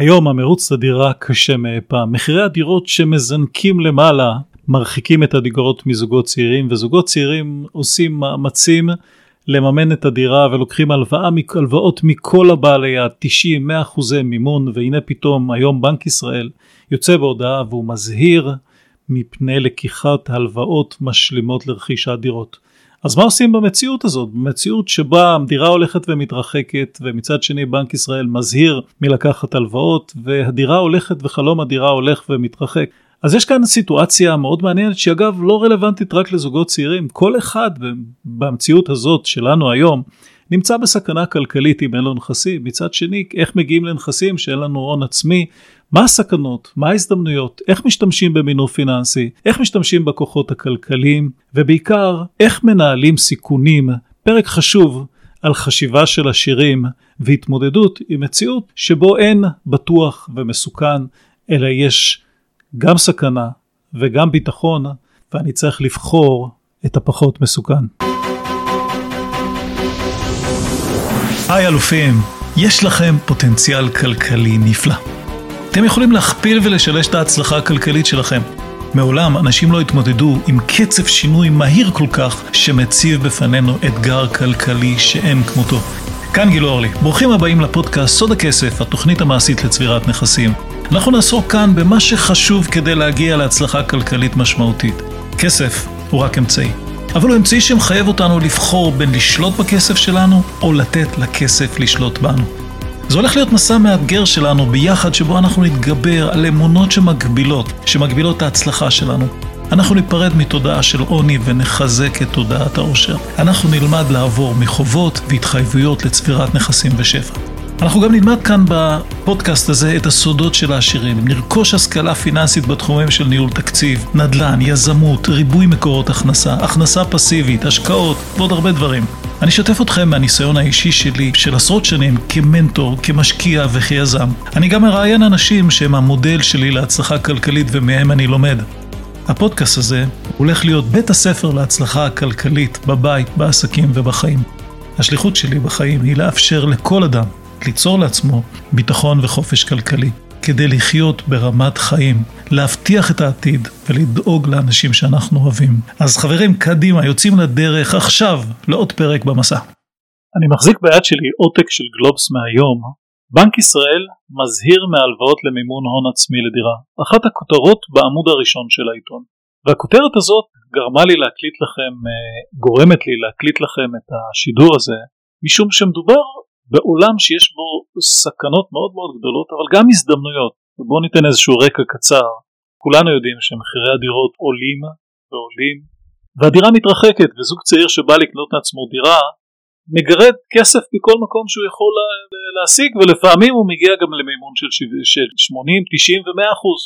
היום המרוץ לדירה קשה מאי פעם. מחירי הדירות שמזנקים למעלה מרחיקים את הדירות מזוגות צעירים וזוגות צעירים עושים מאמצים לממן את הדירה ולוקחים הלוואה, הלוואות מכל הבעלי ה-90-100 אחוזי מימון והנה פתאום היום בנק ישראל יוצא בהודעה והוא מזהיר מפני לקיחת הלוואות משלימות לרכישת דירות. אז מה עושים במציאות הזאת? במציאות שבה המדירה הולכת ומתרחקת ומצד שני בנק ישראל מזהיר מלקחת הלוואות והדירה הולכת וחלום הדירה הולך ומתרחק. אז יש כאן סיטואציה מאוד מעניינת שאגב לא רלוונטית רק לזוגות צעירים, כל אחד במציאות הזאת שלנו היום נמצא בסכנה כלכלית אם אין לו נכסים, מצד שני איך מגיעים לנכסים שאין לנו הון עצמי, מה הסכנות, מה ההזדמנויות, איך משתמשים במינוף פיננסי, איך משתמשים בכוחות הכלכליים ובעיקר איך מנהלים סיכונים, פרק חשוב על חשיבה של עשירים והתמודדות עם מציאות שבו אין בטוח ומסוכן אלא יש גם סכנה וגם ביטחון ואני צריך לבחור את הפחות מסוכן. היי אלופים, יש לכם פוטנציאל כלכלי נפלא. אתם יכולים להכפיל ולשלש את ההצלחה הכלכלית שלכם. מעולם אנשים לא התמודדו עם קצב שינוי מהיר כל כך שמציב בפנינו אתגר כלכלי שאין כמותו. כאן גיל אורלי, ברוכים הבאים לפודקאסט סוד הכסף, התוכנית המעשית לצבירת נכסים. אנחנו נעסוק כאן במה שחשוב כדי להגיע להצלחה כלכלית משמעותית. כסף הוא רק אמצעי. אבל הוא אמצעי שמחייב אותנו לבחור בין לשלוט בכסף שלנו או לתת לכסף לשלוט בנו. זה הולך להיות מסע מאתגר שלנו ביחד שבו אנחנו נתגבר על אמונות שמגבילות, שמגבילות את ההצלחה שלנו. אנחנו ניפרד מתודעה של עוני ונחזק את תודעת העושר. אנחנו נלמד לעבור מחובות והתחייבויות לצבירת נכסים ושפע. אנחנו גם נלמד כאן בפודקאסט הזה את הסודות של העשירים, נרכוש השכלה פיננסית בתחומים של ניהול תקציב, נדל"ן, יזמות, ריבוי מקורות הכנסה, הכנסה פסיבית, השקעות ועוד הרבה דברים. אני אשתף אתכם מהניסיון האישי שלי של עשרות שנים כמנטור, כמשקיע וכיזם. אני גם מראיין אנשים שהם המודל שלי להצלחה כלכלית ומהם אני לומד. הפודקאסט הזה הולך להיות בית הספר להצלחה הכלכלית בבית, בעסקים ובחיים. השליחות שלי בחיים היא לאפשר לכל אדם ליצור לעצמו ביטחון וחופש כלכלי, כדי לחיות ברמת חיים, להבטיח את העתיד ולדאוג לאנשים שאנחנו אוהבים. אז חברים, קדימה, יוצאים לדרך עכשיו לעוד פרק במסע. אני מחזיק ביד שלי עותק של גלובס מהיום. בנק ישראל מזהיר מהלוואות למימון הון עצמי לדירה, אחת הכותרות בעמוד הראשון של העיתון. והכותרת הזאת גרמה לי להקליט לכם, אה, גורמת לי להקליט לכם את השידור הזה, משום שמדובר בעולם שיש בו סכנות מאוד מאוד גדולות אבל גם הזדמנויות בואו ניתן איזשהו רקע קצר כולנו יודעים שמחירי הדירות עולים ועולים והדירה מתרחקת וזוג צעיר שבא לקנות לעצמו דירה מגרד כסף בכל מקום שהוא יכול להשיג ולפעמים הוא מגיע גם למימון של 80, 90 ו-100 אחוז.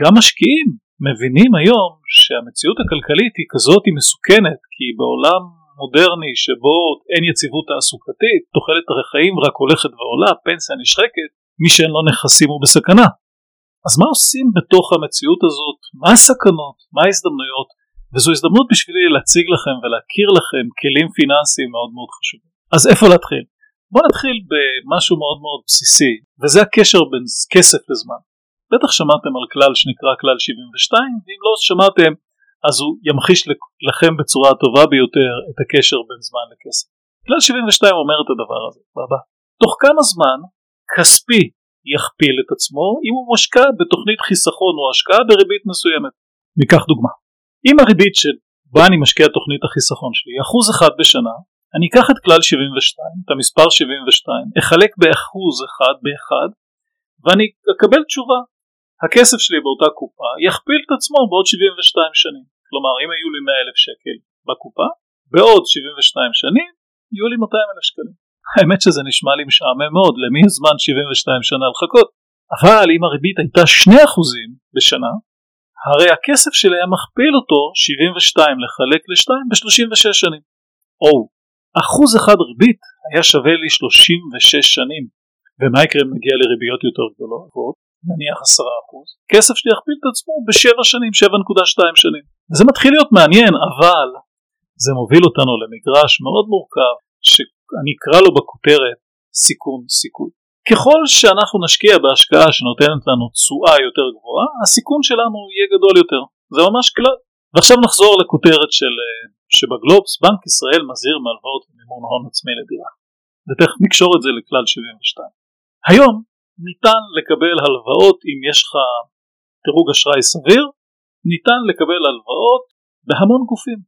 גם משקיעים מבינים היום שהמציאות הכלכלית היא כזאת היא מסוכנת כי בעולם מודרני שבו אין יציבות תעסוקתית, תוחלת החיים רק הולכת ועולה, פנסיה נשחקת, מי שאין לו נכסים הוא בסכנה. אז מה עושים בתוך המציאות הזאת? מה הסכנות? מה ההזדמנויות? וזו הזדמנות בשבילי להציג לכם ולהכיר לכם כלים פיננסיים מאוד מאוד חשובים. אז איפה להתחיל? בואו נתחיל במשהו מאוד מאוד בסיסי, וזה הקשר בין כסף לזמן. בטח שמעתם על כלל שנקרא כלל 72, ואם לא שמעתם, אז הוא ימחיש לכם בצורה הטובה ביותר את הקשר בין זמן לכסף. כלל 72 אומר את הדבר הזה, בבא. תוך כמה זמן כספי יכפיל את עצמו אם הוא מושקע בתוכנית חיסכון או השקעה בריבית מסוימת. ניקח דוגמה. אם הריבית שבה אני משקיע תוכנית החיסכון שלי אחוז אחד בשנה, אני אקח את כלל 72, את המספר 72, אחלק באחוז אחד באחד ואני אקבל תשובה הכסף שלי באותה קופה יכפיל את עצמו בעוד 72 שנים. כלומר אם היו לי 100 אלף שקל בקופה, בעוד 72 שנים יהיו לי 200 אלף שקלים. האמת שזה נשמע לי משעמם מאוד, למי זמן 72 שנה לחכות? אבל אם הריבית הייתה 2% בשנה, הרי הכסף שלי היה מכפיל אותו 72 לחלק ל-2 ב-36 שנים. או, אחוז אחד ריבית היה שווה לי 36 שנים. ומה יקרה אם נגיע לריביות יותר גדולות? נניח 10%, כסף שלי יכפיל את עצמו בשבע שנים, 7.2 שנים. זה מתחיל להיות מעניין, אבל זה מוביל אותנו למגרש מאוד מורכב, שאני אקרא לו בכותרת סיכון סיכוי. ככל שאנחנו נשקיע בהשקעה שנותנת לנו תשואה יותר גבוהה, הסיכון שלנו יהיה גדול יותר. זה ממש כלל. ועכשיו נחזור לכותרת של, אה, שבגלובס, בנק ישראל מזהיר מהלוואות ומימון הון עצמי לדירה. ותכף נקשור את זה לכלל 72. היום ניתן לקבל הלוואות אם יש לך דירוג אשראי סביר, ניתן לקבל הלוואות בהמון גופים.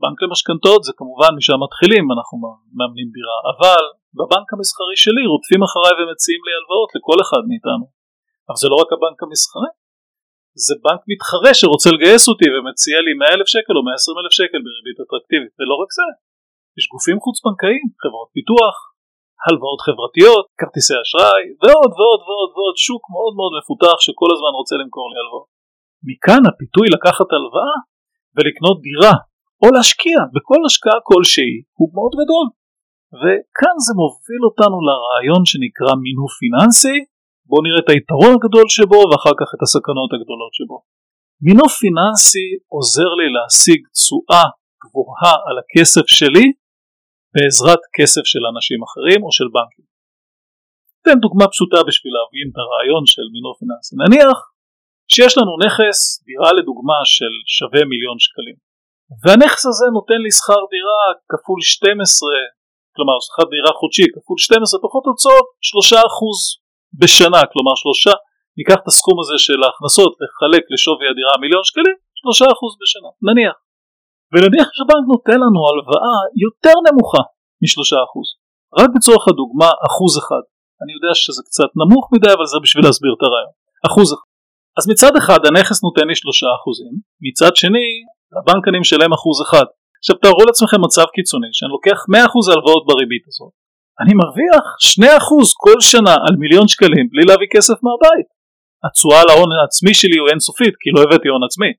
בנק למשכנתאות זה כמובן משם מתחילים, אנחנו מאמנים דירה, אבל בבנק המסחרי שלי רודפים אחריי ומציעים לי הלוואות לכל אחד מאיתנו. אבל זה לא רק הבנק המסחרי, זה בנק מתחרה שרוצה לגייס אותי ומציע לי 100 אלף שקל או 120 אלף שקל בריבית אטרקטיבית, ולא רק זה, יש גופים חוץ בנקאיים, חברות פיתוח, הלוואות חברתיות, כרטיסי אשראי ועוד ועוד ועוד ועוד שוק מאוד מאוד מפותח שכל הזמן רוצה למכור לי הלוואות. מכאן הפיתוי לקחת הלוואה ולקנות דירה או להשקיע בכל השקעה כלשהי הוא מאוד גדול. וכאן זה מוביל אותנו לרעיון שנקרא מינוף פיננסי, בואו נראה את היתרון הגדול שבו ואחר כך את הסכנות הגדולות שבו. מינוף פיננסי עוזר לי להשיג תשואה גבוהה על הכסף שלי בעזרת כסף של אנשים אחרים או של בנקים. אתן דוגמה פשוטה בשביל להבין את הרעיון של מינוף פיננסי. נניח שיש לנו נכס, דירה לדוגמה של שווה מיליון שקלים והנכס הזה נותן לי שכר דירה כפול 12 כלומר שכר דירה חודשי כפול 12 פחות הוצאות 3% בשנה כלומר 3 ניקח את הסכום הזה של ההכנסות לחלק לשווי הדירה מיליון שקלים 3% בשנה נניח ונניח שבנק נותן לנו הלוואה יותר נמוכה משלושה אחוז. רק בצורך הדוגמה אחוז אחד. אני יודע שזה קצת נמוך מדי אבל זה בשביל להסביר את הרעיון. אחוז אחד. אז מצד אחד הנכס נותן לי שלושה אחוזים. מצד שני לבנק אני משלם אחוז אחד. עכשיו תארו לעצמכם מצב קיצוני שאני לוקח 100% הלוואות בריבית הזאת. אני מרוויח 2% כל שנה על מיליון שקלים בלי להביא כסף מהבית. התשואה על ההון העצמי שלי הוא אינסופית כי לא הבאתי הון עצמי.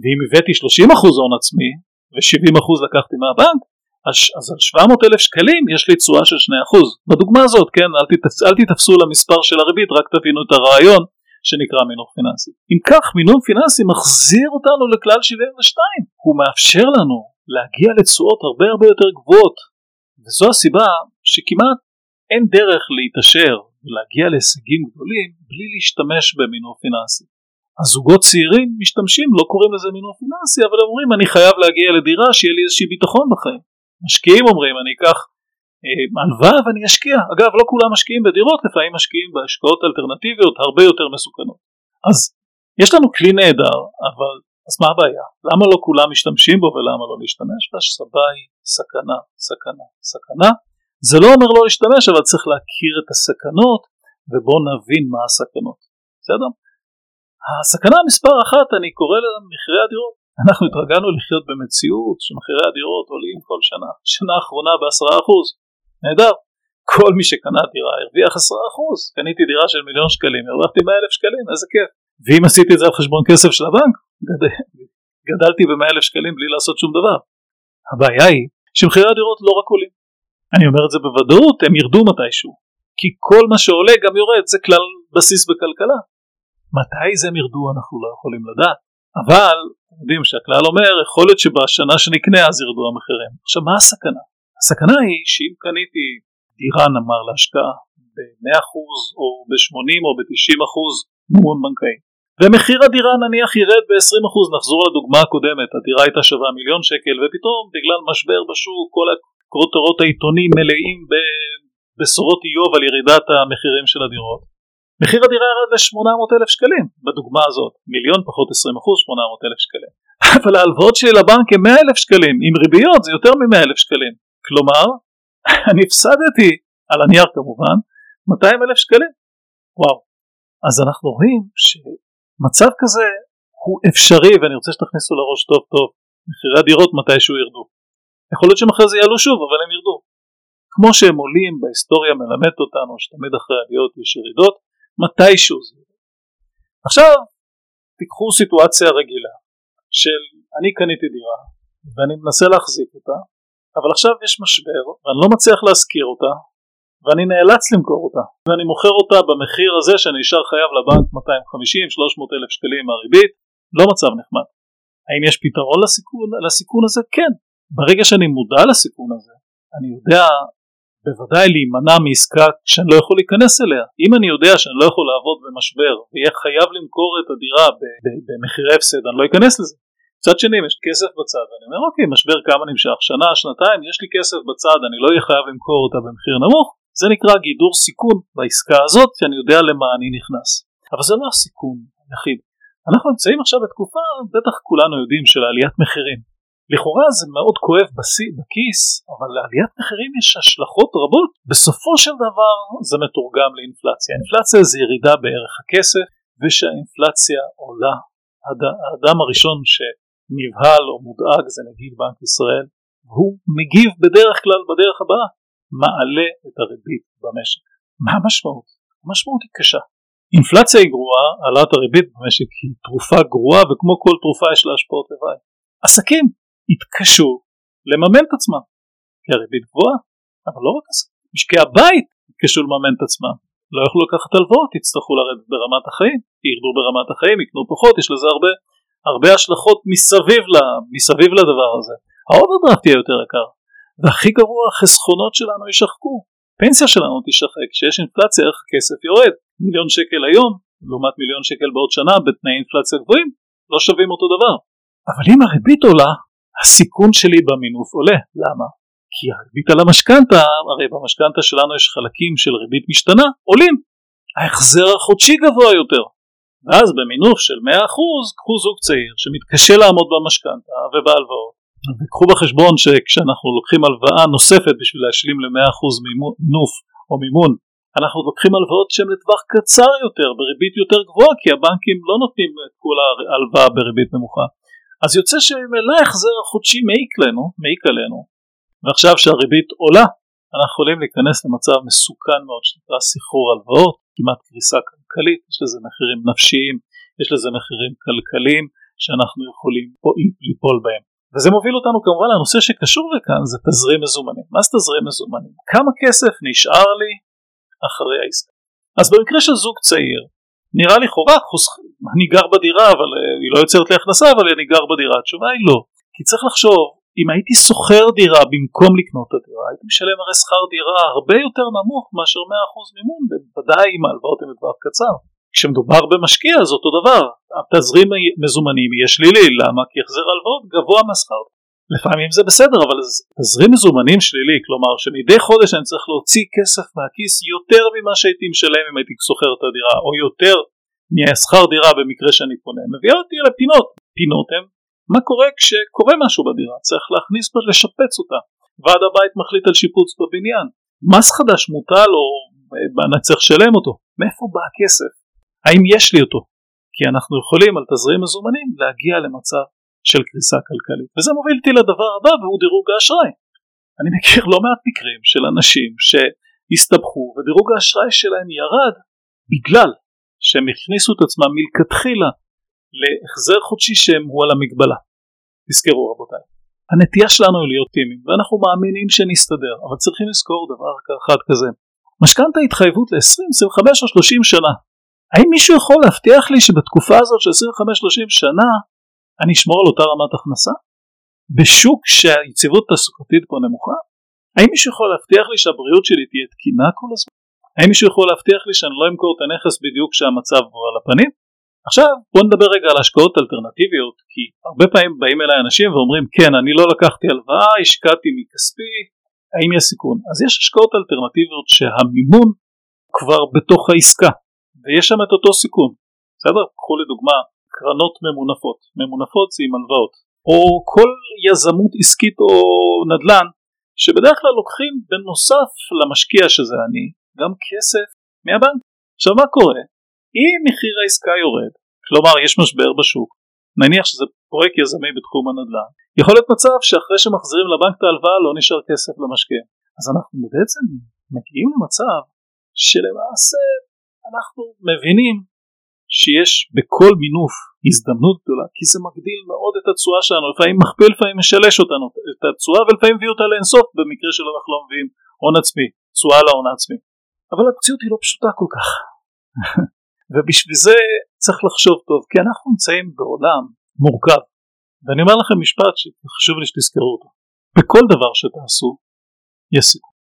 ואם הבאתי 30% הון עצמי ו-70% לקחתי מהבנק, אז, אז על 700 אלף שקלים יש לי תשואה של 2%. בדוגמה הזאת, כן, אל, תתפס, אל תתפסו למספר של הריבית, רק תבינו את הרעיון שנקרא מינוף פיננסי. אם כך, מינוף פיננסי מחזיר אותנו לכלל 72. הוא מאפשר לנו להגיע לתשואות הרבה הרבה יותר גבוהות, וזו הסיבה שכמעט אין דרך להתעשר ולהגיע להישגים גדולים בלי להשתמש במינוף פיננסי. הזוגות צעירים משתמשים, לא קוראים לזה מינוף פיננסי, אבל אומרים אני חייב להגיע לדירה שיהיה לי איזשהי ביטחון בחיים. משקיעים אומרים אני אקח אה, הלוואה ואני אשקיע. אגב לא כולם משקיעים בדירות, לפעמים משקיעים בהשקעות אלטרנטיביות הרבה יותר מסוכנות. אז יש לנו כלי נהדר, אבל אז מה הבעיה? למה לא כולם משתמשים בו ולמה לא להשתמש? והשסבה היא סכנה, סכנה, סכנה. זה לא אומר לא להשתמש, אבל צריך להכיר את הסכנות ובואו נבין מה הסכנות. בסדר? הסכנה מספר אחת אני קורא לה מחירי הדירות. אנחנו התרגלנו לחיות במציאות שמחירי הדירות עולים כל שנה. שנה האחרונה בעשרה אחוז. נהדר. כל מי שקנה דירה הרוויח עשרה אחוז. קניתי דירה של מיליון שקלים, הרווחתי מאה אלף שקלים, איזה כיף. ואם עשיתי את זה על חשבון כסף של הבנק, גד... גדלתי במאה אלף שקלים בלי לעשות שום דבר. הבעיה היא שמחירי הדירות לא רק עולים. אני אומר את זה בוודאות, הם ירדו מתישהו. כי כל מה שעולה גם יורד, זה כלל בסיס בכלכלה. מתי זה ירדו אנחנו לא יכולים לדעת, אבל יודעים שהכלל אומר יכול להיות שבשנה שנקנה אז ירדו המחירים. עכשיו מה הסכנה? הסכנה היא שאם קניתי דירה נאמר להשקעה ב-100% או ב-80 או ב-90% מימון בנקאי ומחיר הדירה נניח ירד ב-20% נחזור לדוגמה הקודמת הדירה הייתה שווה מיליון שקל ופתאום בגלל משבר בשוק כל הכותרות העיתונים מלאים בבשורות איוב על ירידת המחירים של הדירות מחיר הדירה ירד ל-800 אלף שקלים בדוגמה הזאת, מיליון פחות 20 אחוז 800 אלף שקלים. אבל ההלוואות שלי לבנק הם 100 אלף שקלים, עם ריביות זה יותר מ-100 אלף שקלים. כלומר, אני הפסדתי, על הנייר כמובן, 200 אלף שקלים. וואו. אז אנחנו רואים שמצב כזה הוא אפשרי, ואני רוצה שתכניסו לראש טוב טוב, מחירי הדירות מתישהו ירדו. יכול להיות שמחר זה יעלו שוב, אבל הם ירדו. כמו שהם עולים בהיסטוריה מלמדת אותנו שתמיד אחרי עליות יש ירידות, מתישהו זה. עכשיו תיקחו סיטואציה רגילה של אני קניתי דירה ואני מנסה להחזיק אותה אבל עכשיו יש משבר ואני לא מצליח להשכיר אותה ואני נאלץ למכור אותה ואני מוכר אותה במחיר הזה שאני נשאר חייב לבנק 250-300 אלף שקלים מהריבית לא מצב נחמד. האם יש פתרון לסיכון, לסיכון הזה? כן. ברגע שאני מודע לסיכון הזה אני יודע בוודאי להימנע מעסקה שאני לא יכול להיכנס אליה. אם אני יודע שאני לא יכול לעבוד במשבר ויהיה חייב למכור את הדירה במחירי הפסד, אני לא אכנס לזה. מצד שני אם יש כסף בצד ואני אומר אוקיי משבר כמה נמשך? שנה שנתיים? יש לי כסף בצד אני לא אהיה חייב למכור אותה במחיר נמוך? זה נקרא גידור סיכון בעסקה הזאת שאני יודע למה אני נכנס. אבל זה לא הסיכון היחיד. אנחנו נמצאים עכשיו בתקופה בטח כולנו יודעים של עליית מחירים לכאורה זה מאוד כואב בכיס אבל לעליית מחירים יש השלכות רבות בסופו של דבר זה מתורגם לאינפלציה אינפלציה זה ירידה בערך הכסף ושהאינפלציה עולה האדם הראשון ש... נבהל או מודאג זה נגיד בנק ישראל, הוא מגיב בדרך כלל בדרך הבאה, מעלה את הריבית במשק. מה המשמעות? המשמעות היא קשה. אינפלציה היא גרועה, העלאת הריבית במשק היא תרופה גרועה וכמו כל תרופה יש לה השפעות לוואי. עסקים יתקשו לממן את עצמם, כי הריבית גבוהה, אבל לא רק עסקים, משקי הבית יתקשו לממן את עצמם, לא יוכלו לקחת הלוואות, יצטרכו לרדת ברמת החיים, ירדו ברמת החיים, יקנו פחות, יש לזה הרבה הרבה השלכות מסביב, לה, מסביב לדבר הזה. האוברדרפט יהיה יותר יקר, והכי גרוע החסכונות שלנו יישחקו, פנסיה שלנו תישחק, כשיש אינפלציה ערך הכסף יורד, מיליון שקל היום לעומת מיליון שקל בעוד שנה בתנאי אינפלציה גבוהים לא שווים אותו דבר. אבל אם הריבית עולה, הסיכון שלי במינוף עולה. למה? כי הריבית על המשכנתה, הרי במשכנתה שלנו יש חלקים של ריבית משתנה, עולים. ההחזר החודשי גבוה יותר, ואז במינוף של 100% קחו זוג צעיר שמתקשה לעמוד במשכנתה ובהלוואות וקחו בחשבון שכשאנחנו לוקחים הלוואה נוספת בשביל להשלים ל-100% מינוף או מימון אנחנו לוקחים הלוואות שהן לטווח קצר יותר בריבית יותר גבוהה כי הבנקים לא נותנים את כל ההלוואה בריבית נמוכה אז יוצא שממילא ההחזר החודשי מעיק לנו, מעיק עלינו ועכשיו שהריבית עולה אנחנו יכולים להיכנס למצב מסוכן מאוד שנקרא סחרור הלוואות כמעט קריסה כלכלית, יש לזה מחירים נפשיים, יש לזה מחירים כלכליים שאנחנו יכולים ליפול בהם. וזה מוביל אותנו כמובן לנושא שקשור לכאן זה תזרים מזומנים. מה זה תזרים מזומנים? כמה כסף נשאר לי אחרי העסקה? אז במקרה של זוג צעיר נראה לכאורה אני גר בדירה אבל אה, היא לא יוצרת לי הכנסה אבל אני גר בדירה התשובה היא לא. כי צריך לחשוב אם הייתי שוכר דירה במקום לקנות את הדירה הייתי משלם הרי שכר דירה הרבה יותר נמוך מאשר 100% מימון בוודאי אם ההלוואות הן בטווח קצר. כשמדובר במשקיע זה אותו דבר. התזרים מזומנים יהיה שלילי למה? כי החזר הלוואות גבוה מהשכר לפעמים זה בסדר אבל תזרים מזומנים שלילי כלומר שמדי חודש אני צריך להוציא כסף מהכיס יותר ממה שהייתי משלם אם הייתי שוכר את הדירה או יותר מהשכר דירה במקרה שאני קונה. מביא אותי לפינות פינות הן מה קורה כשקורה משהו בדירה? צריך להכניס בה לשפץ אותה. ועד הבית מחליט על שיפוץ בבניין. מס חדש מוטל או אני צריך לשלם אותו? מאיפה בא הכסף? האם יש לי אותו? כי אנחנו יכולים על תזרים מזומנים להגיע למצב של קריסה כלכלית. וזה מוביל אותי לדבר הבא והוא דירוג האשראי. אני מכיר לא מעט מקרים של אנשים שהסתבכו ודירוג האשראי שלהם ירד בגלל שהם הכניסו את עצמם מלכתחילה להחזר חודשי שהם הוא על המגבלה. תזכרו רבותיי, הנטייה שלנו היא להיות טימים ואנחנו מאמינים שנסתדר אבל צריכים לזכור דבר אחד כזה. משכנתה התחייבות ל-20, 25 או 30 שנה. האם מישהו יכול להבטיח לי שבתקופה הזאת של 25-30 שנה אני אשמור על אותה רמת הכנסה? בשוק שהיציבות התעסוקתית פה נמוכה? האם מישהו יכול להבטיח לי שהבריאות שלי תהיה תקינה כל הזמן? האם מישהו יכול להבטיח לי שאני לא אמכור את הנכס בדיוק כשהמצב הוא על הפנים? עכשיו בוא נדבר רגע על השקעות אלטרנטיביות כי הרבה פעמים באים אליי אנשים ואומרים כן אני לא לקחתי הלוואה השקעתי מכספי האם יש סיכון אז יש השקעות אלטרנטיביות שהמימון כבר בתוך העסקה ויש שם את אותו סיכון בסדר? קחו לדוגמה קרנות ממונפות. ממונפות זה עם הלוואות. או כל יזמות עסקית או נדל"ן שבדרך כלל לוקחים בנוסף למשקיע שזה אני גם כסף מהבנק. עכשיו מה קורה? אם מחיר העסקה יורד, כלומר יש משבר בשוק, נניח שזה פרויקט יזמי בתחום הנדל"ן, יכול להיות מצב שאחרי שמחזירים לבנק את ההלוואה לא נשאר כסף למשקיע. אז אנחנו בעצם מגיעים למצב שלמעשה אנחנו מבינים שיש בכל מינוף הזדמנות גדולה כי זה מגדיל מאוד את התשואה שלנו לפעמים מכפיל לפעמים משלש אותנו את התשואה ולפעמים מביא אותה לאינסוף במקרה שלא אנחנו לא מביאים הון עצמי תשואה להון העצמי אבל המציאות היא לא פשוטה כל כך. ובשביל זה צריך לחשוב טוב כי אנחנו נמצאים בעולם מורכב. ואני אומר לכם משפט שחשוב לי שתזכרו אותו. בכל דבר שתעשו יש סיכון.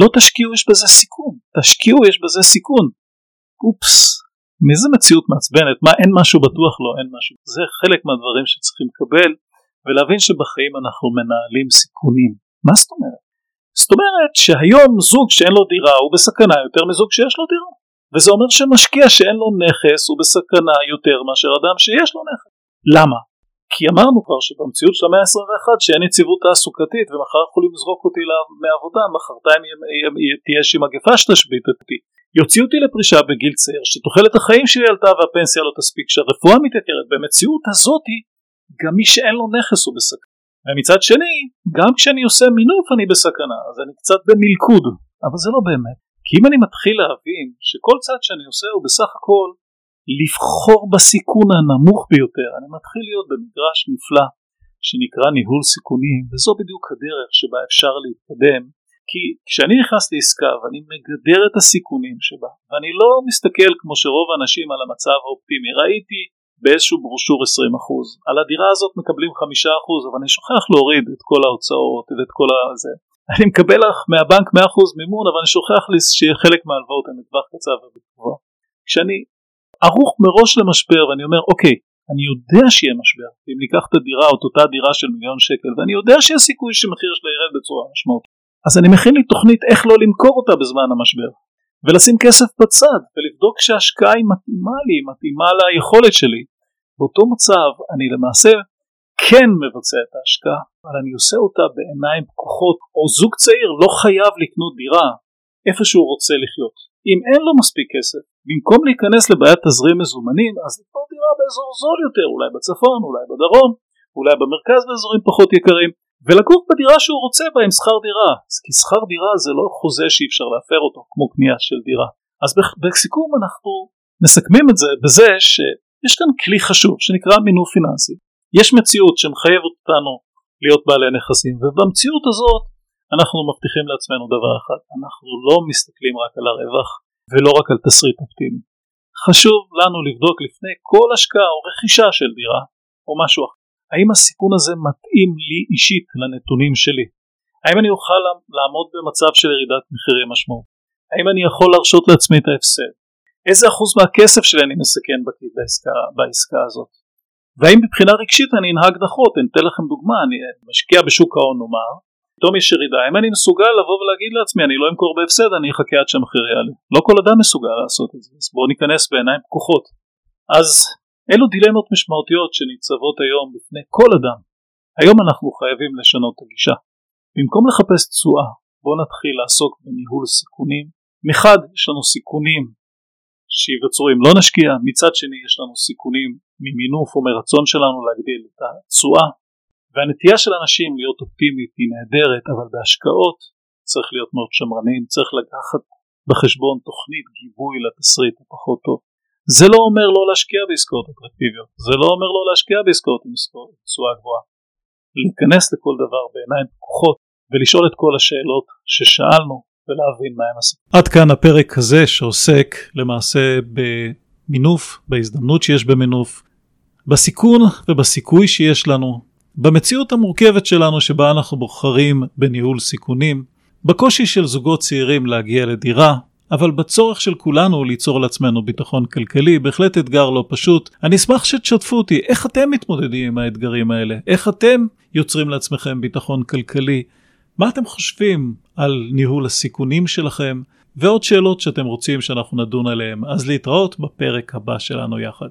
לא תשקיעו יש בזה סיכון, תשקיעו יש בזה סיכון. אופס, מאיזה מציאות מעצבנת, מה אין משהו בטוח לא אין משהו, זה חלק מהדברים שצריכים לקבל ולהבין שבחיים אנחנו מנהלים סיכונים. מה זאת אומרת? זאת אומרת שהיום זוג שאין לו דירה הוא בסכנה יותר מזוג שיש לו דירה וזה אומר שמשקיע שאין לו נכס הוא בסכנה יותר מאשר אדם שיש לו נכס. למה? כי אמרנו כבר שבמציאות של המאה ה-21 שאין יציבות תעסוקתית ומחר יכולים לזרוק אותי מעבודה, מחרתיים תהיה איזושהי מגפה שתשבית אותי. יוציאו אותי לפרישה בגיל צעיר שתוחלת החיים שלי עלתה והפנסיה לא תספיק שהרפואה מתייקרת במציאות הזאתי גם מי שאין לו נכס הוא בסכנה. ומצד שני גם כשאני עושה מינוף אני בסכנה אז אני קצת במלכוד. אבל זה לא באמת. כי אם אני מתחיל להבין שכל צעד שאני עושה הוא בסך הכל לבחור בסיכון הנמוך ביותר אני מתחיל להיות במגרש נפלא שנקרא ניהול סיכונים וזו בדיוק הדרך שבה אפשר להתקדם כי כשאני נכנס לעסקה ואני מגדר את הסיכונים שבה ואני לא מסתכל כמו שרוב האנשים על המצב האופטימי ראיתי באיזשהו ברושור 20% על הדירה הזאת מקבלים 5% אבל אני שוכח להוריד את כל ההוצאות ואת כל הזה. אני מקבל לך מהבנק 100% מימון אבל אני שוכח לי שיהיה חלק מההלוואות הן לטווח קצר ובטבוע כשאני ערוך מראש למשבר ואני אומר אוקיי אני יודע שיהיה משבר אם ניקח את הדירה או את אותה דירה של מיליון שקל ואני יודע שיש סיכוי שמחיר שלה ירד בצורה משמעותית אז אני מכין לי תוכנית איך לא למכור אותה בזמן המשבר ולשים כסף בצד ולבדוק שההשקעה היא מתאימה לי, מתאימה ליכולת שלי. באותו מצב אני למעשה כן מבצע את ההשקעה, אבל אני עושה אותה בעיניים פקוחות, או זוג צעיר לא חייב לקנות דירה איפה שהוא רוצה לחיות. אם אין לו מספיק כסף, במקום להיכנס לבעיית תזרים מזומנים, אז לקנות דירה באזור זול יותר, אולי בצפון, אולי בדרום, אולי במרכז באזורים פחות יקרים, ולגור בדירה שהוא רוצה בה עם שכר דירה, כי שכר דירה זה לא חוזה שאי אפשר להפר אותו כמו קנייה של דירה. אז בסיכום אנחנו מסכמים את זה בזה שיש כאן כלי חשוב שנקרא מינוף פיננסי. יש מציאות שמחייבת אותנו להיות בעלי נכסים ובמציאות הזאת אנחנו מבטיחים לעצמנו דבר אחד, אנחנו לא מסתכלים רק על הרווח ולא רק על תסריט אופטימי. חשוב לנו לבדוק לפני כל השקעה או רכישה של דירה או משהו אחר. האם הסיכון הזה מתאים לי אישית לנתונים שלי? האם אני אוכל לעמוד במצב של ירידת מחירים משמעות? האם אני יכול להרשות לעצמי את ההפסד? איזה אחוז מהכסף שלי אני מסכן בעסקה, בעסקה הזאת? והאם מבחינה רגשית אני אנהג נכון? אני אתן לכם דוגמה, אני משקיע בשוק ההון נאמר, פתאום יש ירידה, האם אני מסוגל לבוא ולהגיד לעצמי אני לא אמכור בהפסד, אני אחכה עד שהמחיר יעלה. לא כל אדם מסוגל לעשות את זה, אז בואו ניכנס בעיניים פקוחות. אז אלו דילמות משמעותיות שניצבות היום בפני כל אדם. היום אנחנו חייבים לשנות את הגישה. במקום לחפש תשואה, בואו נתחיל לעסוק בניהול סיכונים. מחד יש לנו סיכונים שיווצרו אם לא נשקיע, מצד שני יש לנו סיכונים ממינוף או מרצון שלנו להגדיל את התשואה. והנטייה של אנשים להיות אופטימית היא נהדרת, אבל בהשקעות צריך להיות מאוד שמרנים, צריך לקחת בחשבון תוכנית גיבוי לתסריט הפחות טוב. זה לא אומר לא להשקיע בעסקאות אטרקטיביות, זה לא אומר לא להשקיע בעסקאות עם תשואה גבוהה. להיכנס לכל דבר בעיניים פקוחות ולשאול את כל השאלות ששאלנו ולהבין מהם הסיפור. עד כאן הפרק הזה שעוסק למעשה במינוף, בהזדמנות שיש במינוף, בסיכון ובסיכוי שיש לנו, במציאות המורכבת שלנו שבה אנחנו בוחרים בניהול סיכונים, בקושי של זוגות צעירים להגיע לדירה, אבל בצורך של כולנו ליצור לעצמנו ביטחון כלכלי, בהחלט אתגר לא פשוט. אני אשמח שתשתפו אותי, איך אתם מתמודדים עם האתגרים האלה? איך אתם יוצרים לעצמכם ביטחון כלכלי? מה אתם חושבים על ניהול הסיכונים שלכם? ועוד שאלות שאתם רוצים שאנחנו נדון עליהן, אז להתראות בפרק הבא שלנו יחד.